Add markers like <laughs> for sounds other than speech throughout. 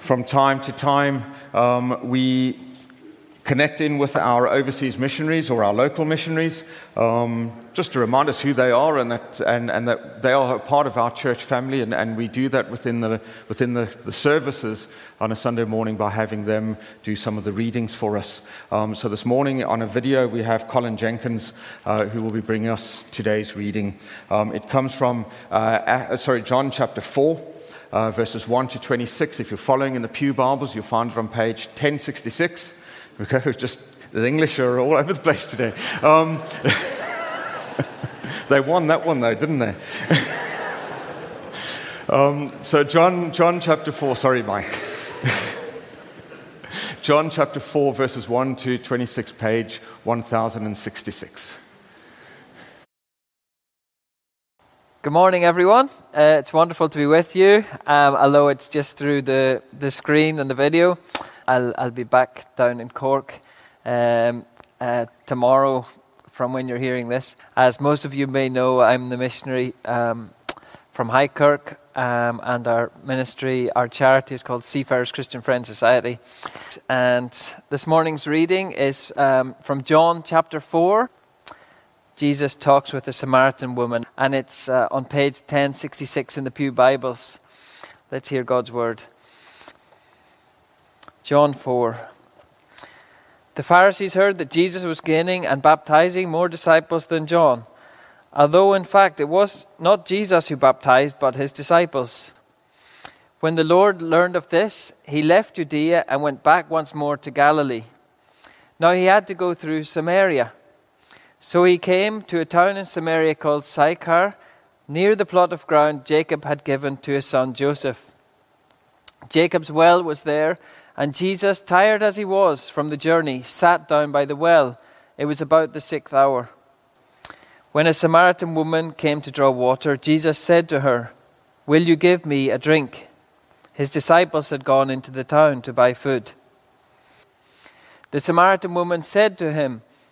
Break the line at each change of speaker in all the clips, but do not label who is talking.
From time to time, um, we connect in with our overseas missionaries or our local missionaries, um, just to remind us who they are and that, and, and that they are a part of our church family. And, and we do that within, the, within the, the, services on a Sunday morning by having them do some of the readings for us. Um, so this morning on a video, we have Colin Jenkins, uh, who will be bringing us today's reading. Um, it comes from, uh, sorry, John chapter 4 uh, verses 1 to 26. If you're following in the Pew Bibles, you'll find it on page 1066. Okay, we've just, the English are all over the place today. Um, <laughs> they won that one, though, didn't they? <laughs> um, so, John, John chapter 4, sorry, Mike. <laughs> John chapter 4, verses 1 to 26, page 1066.
Good morning, everyone. Uh, it's wonderful to be with you, um, although it's just through the, the screen and the video. I'll, I'll be back down in Cork um, uh, tomorrow from when you're hearing this. As most of you may know, I'm the missionary um, from High Kirk, um, and our ministry, our charity is called Seafarers Christian Friends Society. And this morning's reading is um, from John chapter 4. Jesus talks with a Samaritan woman, and it's uh, on page 1066 in the Pew Bibles. Let's hear God's word. John 4. The Pharisees heard that Jesus was gaining and baptizing more disciples than John, although in fact it was not Jesus who baptized, but his disciples. When the Lord learned of this, he left Judea and went back once more to Galilee. Now he had to go through Samaria. So he came to a town in Samaria called Sychar, near the plot of ground Jacob had given to his son Joseph. Jacob's well was there and Jesus, tired as he was from the journey, sat down by the well. It was about the sixth hour. When a Samaritan woman came to draw water, Jesus said to her, Will you give me a drink? His disciples had gone into the town to buy food. The Samaritan woman said to him,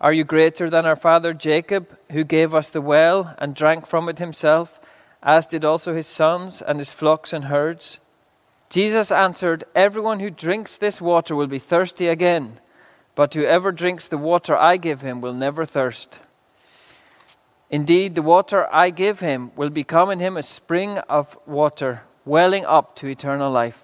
Are you greater than our father Jacob, who gave us the well and drank from it himself, as did also his sons and his flocks and herds? Jesus answered, Everyone who drinks this water will be thirsty again. But whoever drinks the water I give him will never thirst. Indeed, the water I give him will become in him a spring of water, welling up to eternal life.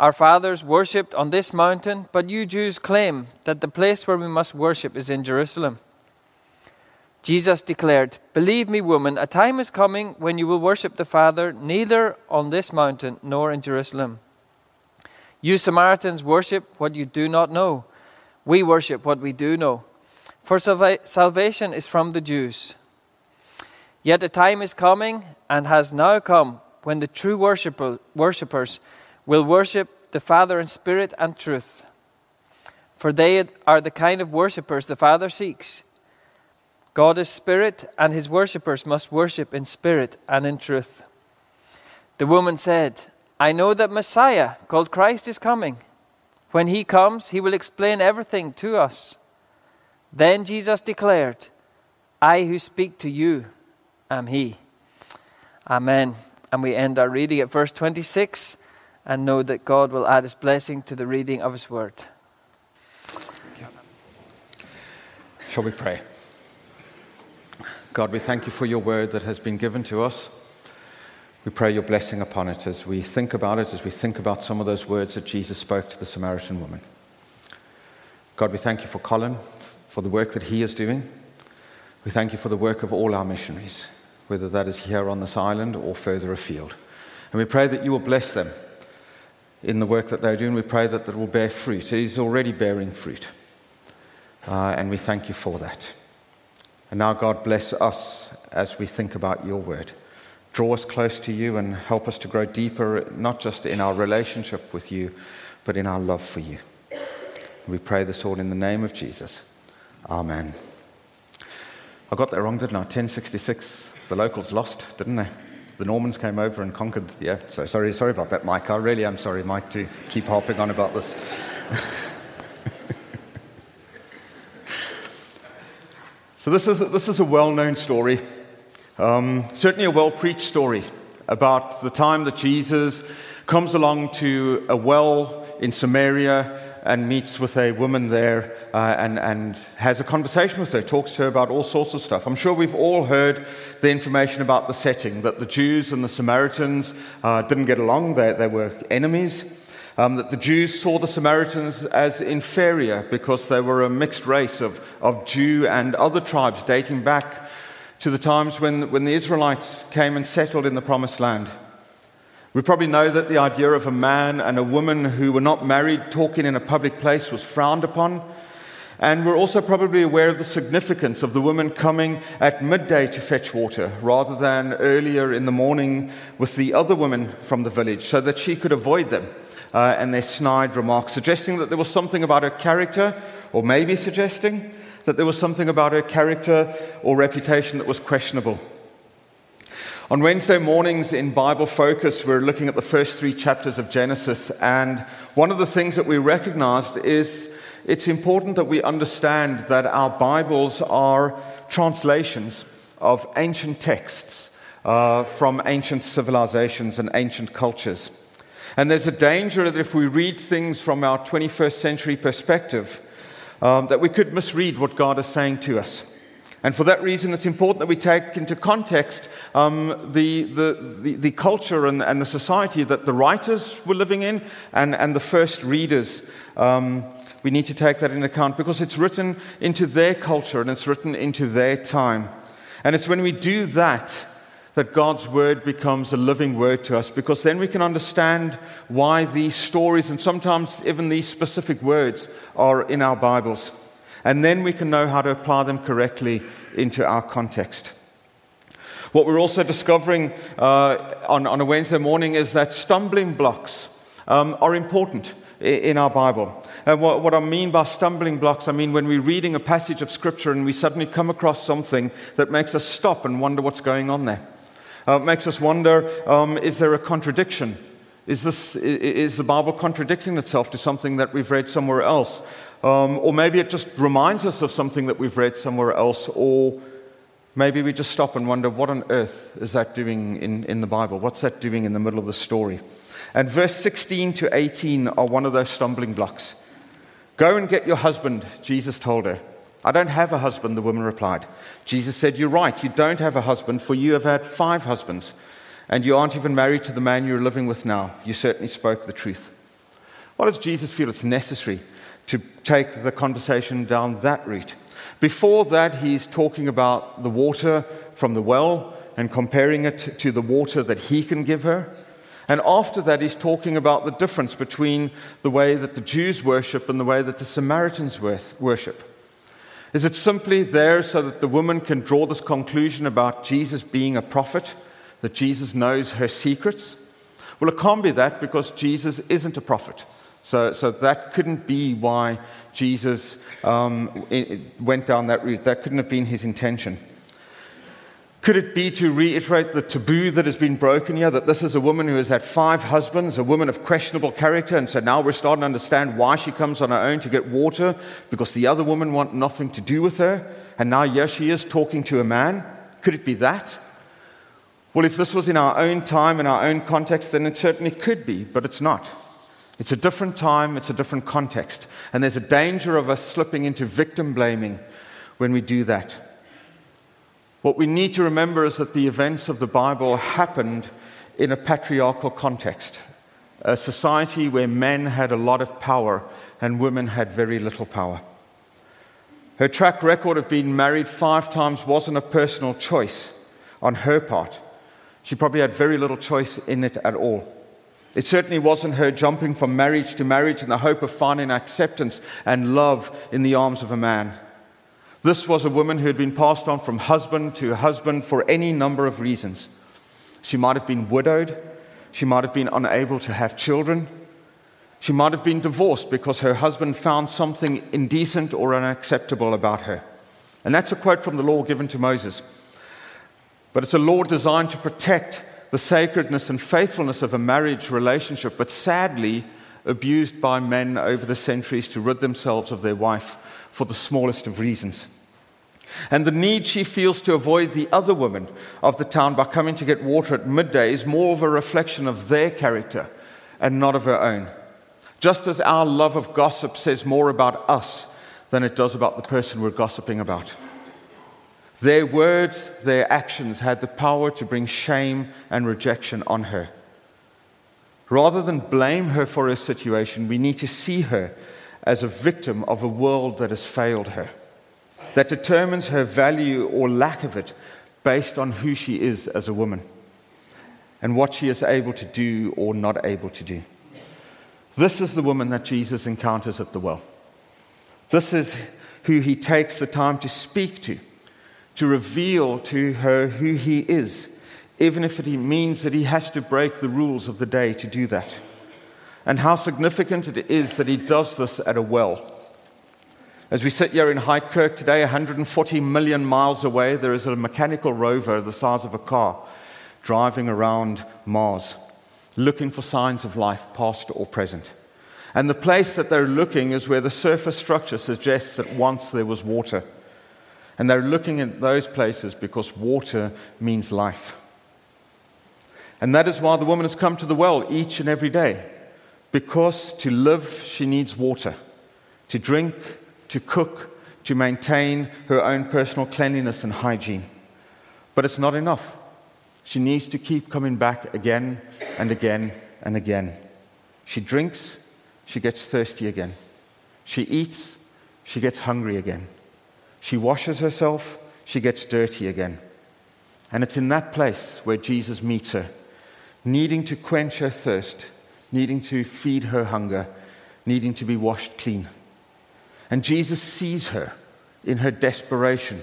Our fathers worshipped on this mountain, but you Jews claim that the place where we must worship is in Jerusalem. Jesus declared, Believe me, woman, a time is coming when you will worship the Father neither on this mountain nor in Jerusalem. You Samaritans worship what you do not know. We worship what we do know. For salvation is from the Jews. Yet a time is coming and has now come when the true worshippers will worship the Father in spirit and truth. For they are the kind of worshippers the Father seeks. God is spirit, and his worshippers must worship in spirit and in truth. The woman said, I know that Messiah, called Christ, is coming. When he comes, he will explain everything to us. Then Jesus declared, I who speak to you am he. Amen. And we end our reading at verse 26 and know that God will add his blessing to the reading of his word.
Shall we pray? God, we thank you for your word that has been given to us. We pray your blessing upon it as we think about it, as we think about some of those words that Jesus spoke to the Samaritan woman. God, we thank you for Colin, for the work that he is doing. We thank you for the work of all our missionaries, whether that is here on this island or further afield. And we pray that you will bless them in the work that they're doing. We pray that it will bear fruit. It is already bearing fruit. Uh, and we thank you for that. And now, God, bless us as we think about your word. Draw us close to you and help us to grow deeper, not just in our relationship with you, but in our love for you. We pray this all in the name of Jesus. Amen. I got that wrong, didn't I? 1066. The locals lost, didn't they? The Normans came over and conquered. Yeah, so sorry, sorry about that, Mike. I really am sorry, Mike, to keep harping on about this. <laughs> so this is, this is a well-known story, um, certainly a well-preached story about the time that Jesus comes along to a well in Samaria and meets with a woman there uh, and, and has a conversation with her, talks to her about all sorts of stuff. I'm sure we've all heard the information about the setting that the Jews and the Samaritans uh, didn't get along, they, they were enemies. Um, that the Jews saw the Samaritans as inferior because they were a mixed race of, of Jew and other tribes dating back to the times when, when the Israelites came and settled in the Promised Land. We probably know that the idea of a man and a woman who were not married talking in a public place was frowned upon. And we're also probably aware of the significance of the woman coming at midday to fetch water rather than earlier in the morning with the other women from the village so that she could avoid them uh, and their snide remarks, suggesting that there was something about her character, or maybe suggesting that there was something about her character or reputation that was questionable. On Wednesday mornings in Bible Focus, we're looking at the first three chapters of Genesis, and one of the things that we recognized is it's important that we understand that our Bibles are translations of ancient texts uh, from ancient civilizations and ancient cultures. And there's a danger that if we read things from our 21st century perspective, um, that we could misread what God is saying to us. And for that reason, it's important that we take into context um, the, the, the, the, culture and, and, the society that the writers were living in and, and the first readers. Um, we need to take that into account because it's written into their culture and it's written into their time. And it's when we do that that God's word becomes a living word to us because then we can understand why these stories and sometimes even these specific words are in our Bibles. And then we can know how to apply them correctly into our context. What we're also discovering uh, on, on, a Wednesday morning is that stumbling blocks um, are important in our Bible. And what, what, I mean by stumbling blocks, I mean when we're reading a passage of Scripture and we suddenly come across something that makes us stop and wonder what's going on there. Uh, it makes us wonder um, is there a contradiction? Is, this, is the Bible contradicting itself to something that we've read somewhere else? Um, or maybe it just reminds us of something that we've read somewhere else, or maybe we just stop and wonder, what on earth is that doing in, in the Bible? What's that doing in the middle of the story? And verse 16 to 18 are one of those stumbling blocks. Go and get your husband, Jesus told her. I don't have a husband, the woman replied. Jesus said, You're right, you don't have a husband, for you have had five husbands, and you aren't even married to the man you're living with now. You certainly spoke the truth. Why does Jesus feel it's necessary to take the conversation down that route. Before that, he's talking about the water from the well and comparing it to the water that he can give her. And after that, he's talking about the difference between the way that the Jews worship and the way that the Samaritans worship. Is it simply there so that the woman can draw this conclusion about Jesus being a prophet, that Jesus knows her secrets? Well, it can't be that because Jesus isn't a prophet. So, so that couldn't be why Jesus um, went down that route. That couldn't have been his intention. Could it be to reiterate the taboo that has been broken here that this is a woman who has had five husbands, a woman of questionable character, and so now we're starting to understand why she comes on her own to get water because the other women want nothing to do with her, and now here she is talking to a man? Could it be that? Well, if this was in our own time, in our own context, then it certainly could be, but it's not. It's a different time, it's a different context. And there's a danger of us slipping into victim blaming when we do that. What we need to remember is that the events of the Bible happened in a patriarchal context, a society where men had a lot of power and women had very little power. Her track record of being married five times wasn't a personal choice on her part. She probably had very little choice in it at all. It certainly wasn't her jumping from marriage to marriage in the hope of finding acceptance and love in the arms of a man. This was a woman who had been passed on from husband to husband for any number of reasons. She might have been widowed, she might have been unable to have children, she might have been divorced because her husband found something indecent or unacceptable about her. And that's a quote from the law given to Moses. But it's a law designed to protect the sacredness and faithfulness of a marriage relationship, but sadly abused by men over the centuries to rid themselves of their wife for the smallest of reasons. And the need she feels to avoid the other women of the town by coming to get water at midday is more of a reflection of their character and not of her own. Just as our love of gossip says more about us than it does about the person we're gossiping about. Their words, their actions had the power to bring shame and rejection on her. Rather than blame her for her situation, we need to see her as a victim of a world that has failed her, that determines her value or lack of it based on who she is as a woman and what she is able to do or not able to do. This is the woman that Jesus encounters at the well. This is who he takes the time to speak to to reveal to her who he is, even if it means that he has to break the rules of the day to do that. And how significant it is that he does this at a well. As we sit here in High Kirk today, 140 million miles away, there is a mechanical rover the size of a car driving around Mars, looking for signs of life, past or present. And the place that they're looking is where the surface structure suggests that once there was water. And they're looking at those places because water means life. And that is why the woman has come to the well each and every day. Because to live, she needs water. To drink, to cook, to maintain her own personal cleanliness and hygiene. But it's not enough. She needs to keep coming back again and again and again. She drinks, she gets thirsty again. She eats, she gets hungry again. She washes herself, she gets dirty again. And it's in that place where Jesus meets her, needing to quench her thirst, needing to feed her hunger, needing to be washed clean. And Jesus sees her in her desperation,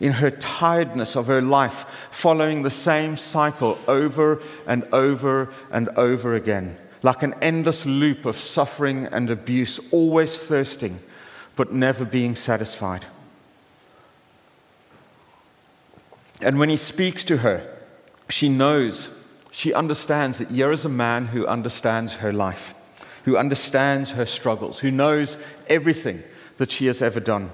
in her tiredness of her life, following the same cycle over and over and over again, like an endless loop of suffering and abuse, always thirsting, but never being satisfied. And when he speaks to her, she knows, she understands that here is a man who understands her life, who understands her struggles, who knows everything that she has ever done.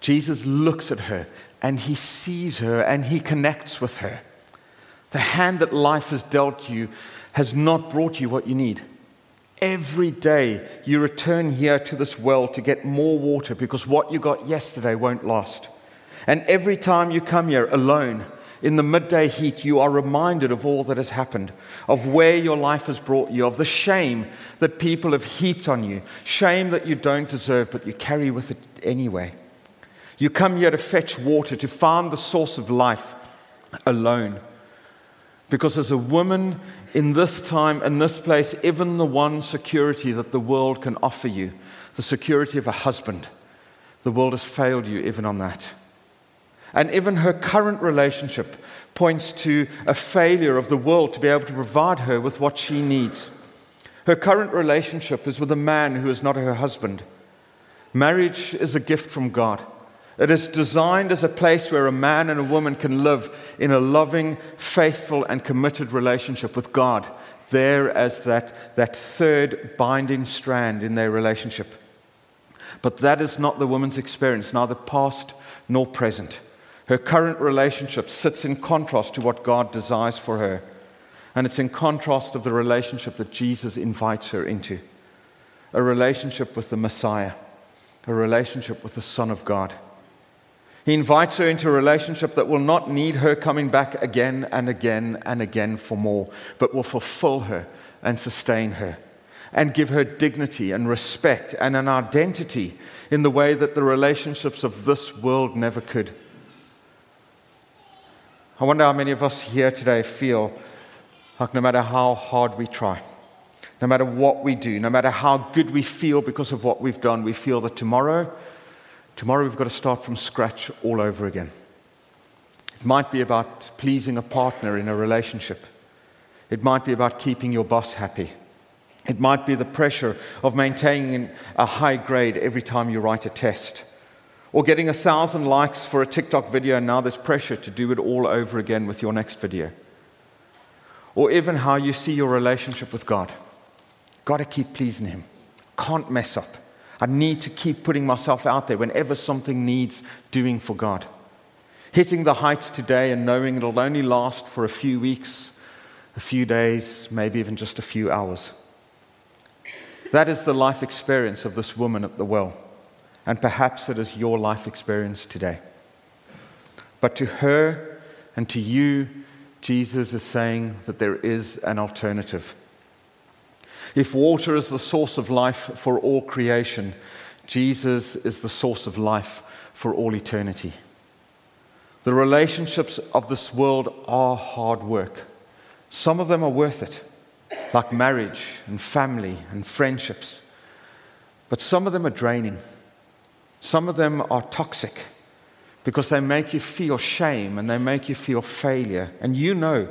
Jesus looks at her and he sees her and he connects with her. The hand that life has dealt you has not brought you what you need. Every day you return here to this well to get more water because what you got yesterday won't last. And every time you come here alone, in the midday heat, you are reminded of all that has happened, of where your life has brought you, of the shame that people have heaped on you, shame that you don't deserve, but you carry with it anyway. You come here to fetch water, to find the source of life alone. Because as a woman in this time, in this place, even the one security that the world can offer you, the security of a husband, the world has failed you even on that. And even her current relationship points to a failure of the world to be able to provide her with what she needs. Her current relationship is with a man who is not her husband. Marriage is a gift from God. It is designed as a place where a man and a woman can live in a loving, faithful, and committed relationship with God, there as that, that third binding strand in their relationship. But that is not the woman's experience, neither past nor present. Her current relationship sits in contrast to what God desires for her. And it's in contrast of the relationship that Jesus invites her into a relationship with the Messiah, a relationship with the Son of God. He invites her into a relationship that will not need her coming back again and again and again for more, but will fulfill her and sustain her. and give her dignity and respect and an identity in the way that the relationships of this world never could. I wonder how many of us here today feel like no matter how hard we try, no matter what we do, no matter how good we feel because of what we've done, we feel that tomorrow, tomorrow we've got to start from scratch all over again. It might be about pleasing a partner in a relationship. It might be about keeping your boss happy. It might be the pressure of maintaining a high grade every time you write a test. Or getting a thousand likes for a TikTok video, and now there's pressure to do it all over again with your next video. Or even how you see your relationship with God. Got to keep pleasing Him. Can't mess up. I need to keep putting myself out there whenever something needs doing for God. Hitting the heights today and knowing it'll only last for a few weeks, a few days, maybe even just a few hours. That is the life experience of this woman at the well. And perhaps it is your life experience today. But to her and to you, Jesus is saying that there is an alternative. If water is the source of life for all creation, Jesus is the source of life for all eternity. The relationships of this world are hard work. Some of them are worth it, like marriage and family and friendships. But some of them are draining. Some of them are toxic because they make you feel shame and they make you feel failure. And you know,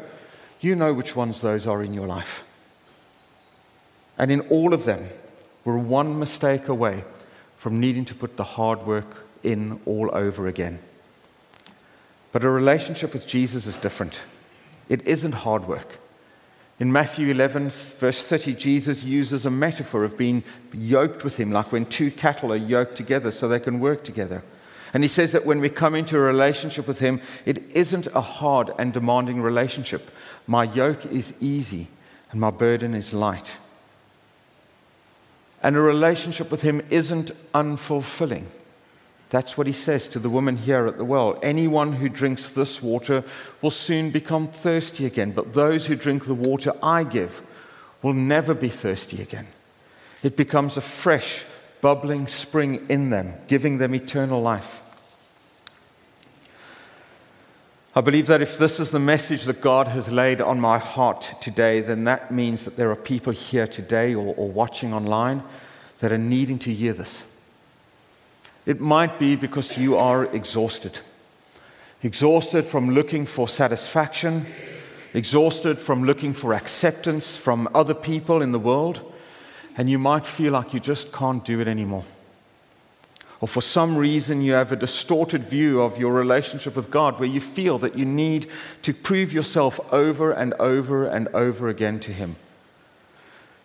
you know which ones those are in your life. And in all of them, we're one mistake away from needing to put the hard work in all over again. But a relationship with Jesus is different. It isn't hard work. In Matthew 11, verse 30, Jesus uses a metaphor of being yoked with him, like when two cattle are yoked together so they can work together. And he says that when we come into a relationship with him, it isn't a hard and demanding relationship. My yoke is easy and my burden is light. And a relationship with him isn't unfulfilling. That's what he says to the woman here at the well. Anyone who drinks this water will soon become thirsty again, but those who drink the water I give will never be thirsty again. It becomes a fresh, bubbling spring in them, giving them eternal life. I believe that if this is the message that God has laid on my heart today, then that means that there are people here today or, or watching online that are needing to hear this. It might be because you are exhausted. Exhausted from looking for satisfaction, exhausted from looking for acceptance from other people in the world, and you might feel like you just can't do it anymore. Or for some reason, you have a distorted view of your relationship with God where you feel that you need to prove yourself over and over and over again to Him.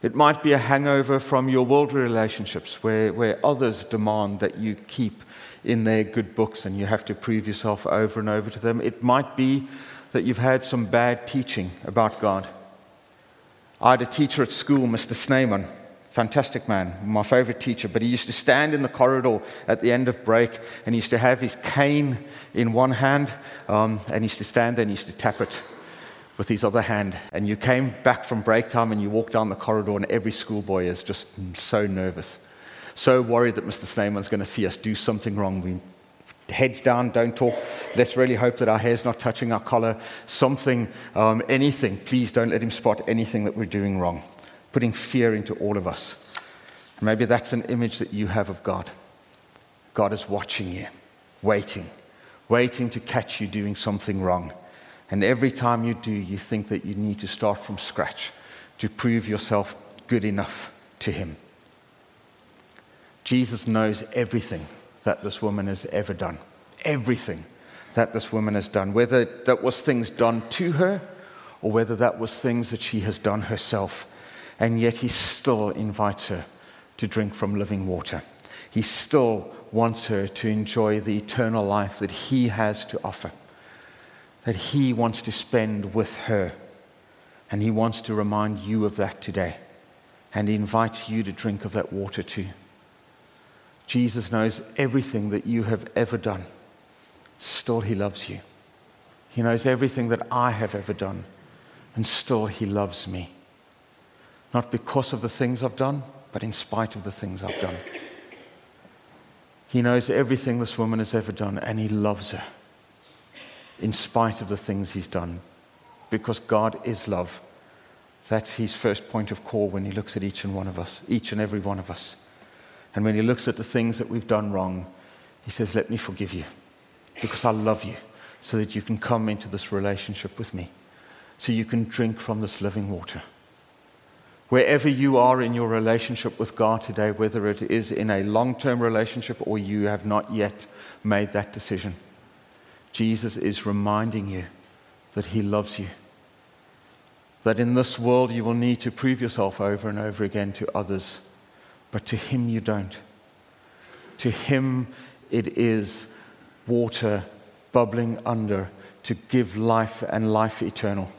It might be a hangover from your worldly relationships where, where others demand that you keep in their good books and you have to prove yourself over and over to them. It might be that you've had some bad teaching about God. I had a teacher at school, Mr. Sneyman, fantastic man, my favorite teacher, but he used to stand in the corridor at the end of break and he used to have his cane in one hand um, and he used to stand there and he used to tap it with his other hand, and you came back from break time and you walked down the corridor, and every schoolboy is just so nervous, so worried that Mr. Sneyman's going to see us do something wrong. We heads down, don't talk. Let's really hope that our hair's not touching our collar. Something, um, anything. Please don't let him spot anything that we're doing wrong. Putting fear into all of us. Maybe that's an image that you have of God. God is watching you, waiting, waiting to catch you doing something wrong. And every time you do, you think that you need to start from scratch to prove yourself good enough to Him. Jesus knows everything that this woman has ever done. Everything that this woman has done, whether that was things done to her or whether that was things that she has done herself. And yet he still invites her to drink from living water. He still wants her to enjoy the eternal life that he has to offer that He wants to spend with her. And He wants to remind you of that today. And He invites you to drink of that water too. Jesus knows everything that you have ever done. Still, He loves you. He knows everything that I have ever done. And still, He loves me. not because of the things I've done, but in spite of the things I've done. He knows everything this woman has ever done, and He loves her in spite of the things He's done, because God is love. That's His first point of call when He looks at each and one of us, each and every one of us. And when He looks at the things that we've done wrong, He says, Let me forgive you, because I love you, so that you can come into this relationship with me, so you can drink from this living water. Wherever you are in your relationship with God today, whether it is in a long term relationship or you have not yet made that decision, Jesus is reminding you that He loves you. That in this world you will need to prove yourself over and over again to others, but to Him you don't. To Him it is water bubbling under to give life and life eternal.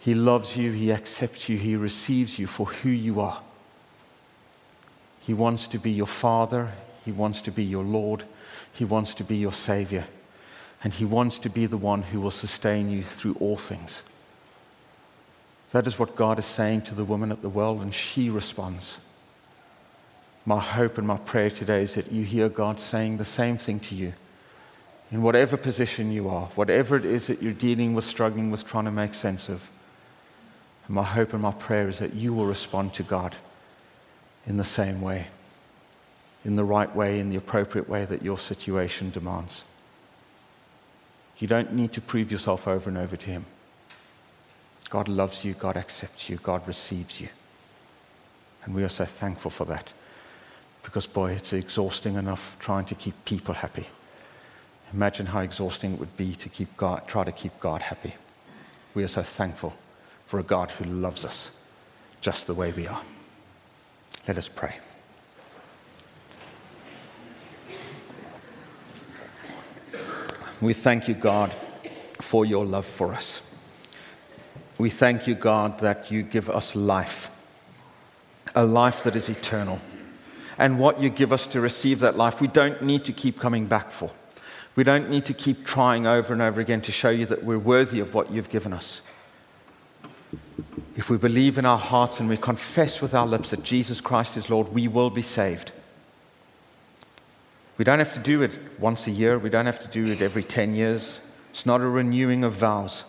He loves you, He accepts you, He receives you for who you are. He wants to be your Father, He wants to be your Lord, He wants to be your Savior, and He wants to be the one who will sustain you through all things. That is what God is saying to the woman at the well, and she responds. My hope and my prayer today is that you hear God saying the same thing to you. In whatever position you are, whatever it is that you're dealing with, struggling with, trying to make sense of, and my hope and my prayer is that you will respond to God in the same way, in the right way, in the appropriate way that your situation demands. You don't need to prove yourself over and over to Him. God loves you, God accepts you, God receives you. And we are so thankful for that. Because, boy, it's exhausting enough trying to keep people happy. Imagine how exhausting it would be to keep God, try to keep God happy. We are so thankful for a God who loves us just the way we are. Let us pray. We thank you, God, for your love for us. We thank you, God, that you give us life, a life that is eternal. And what you give us to receive that life, we don't need to keep coming back for. We don't need to keep trying over and over again to show you that we're worthy of what you've given us if we believe in our hearts and we confess with our lips that Jesus Christ is Lord, we will be saved. We don't have to do it once a year, we don't have to do it every 10 years. It's not a renewing of vows.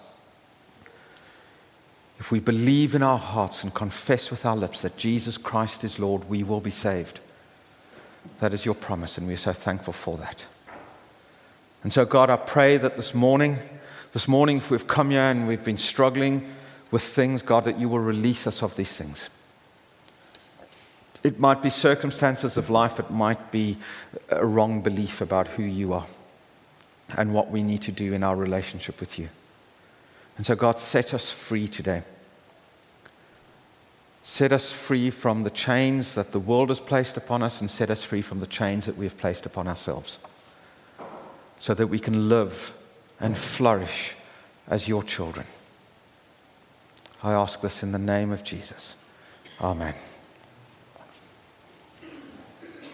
If we believe in our hearts and confess with our lips that Jesus Christ is Lord, we will be saved. That is your promise, and we're so thankful for that. And so, God, I pray that this morning, this morning, if we've come here and we've been struggling, with things, God, that you will release us of these things. It might be circumstances of life, it might be a wrong belief about who you are and what we need to do in our relationship with you. And so, God, set us free today. Set us free from the chains that the world has placed upon us and set us free from the chains that we have placed upon ourselves so that we can live and flourish as your children. I ask this in the name of Jesus. Amen.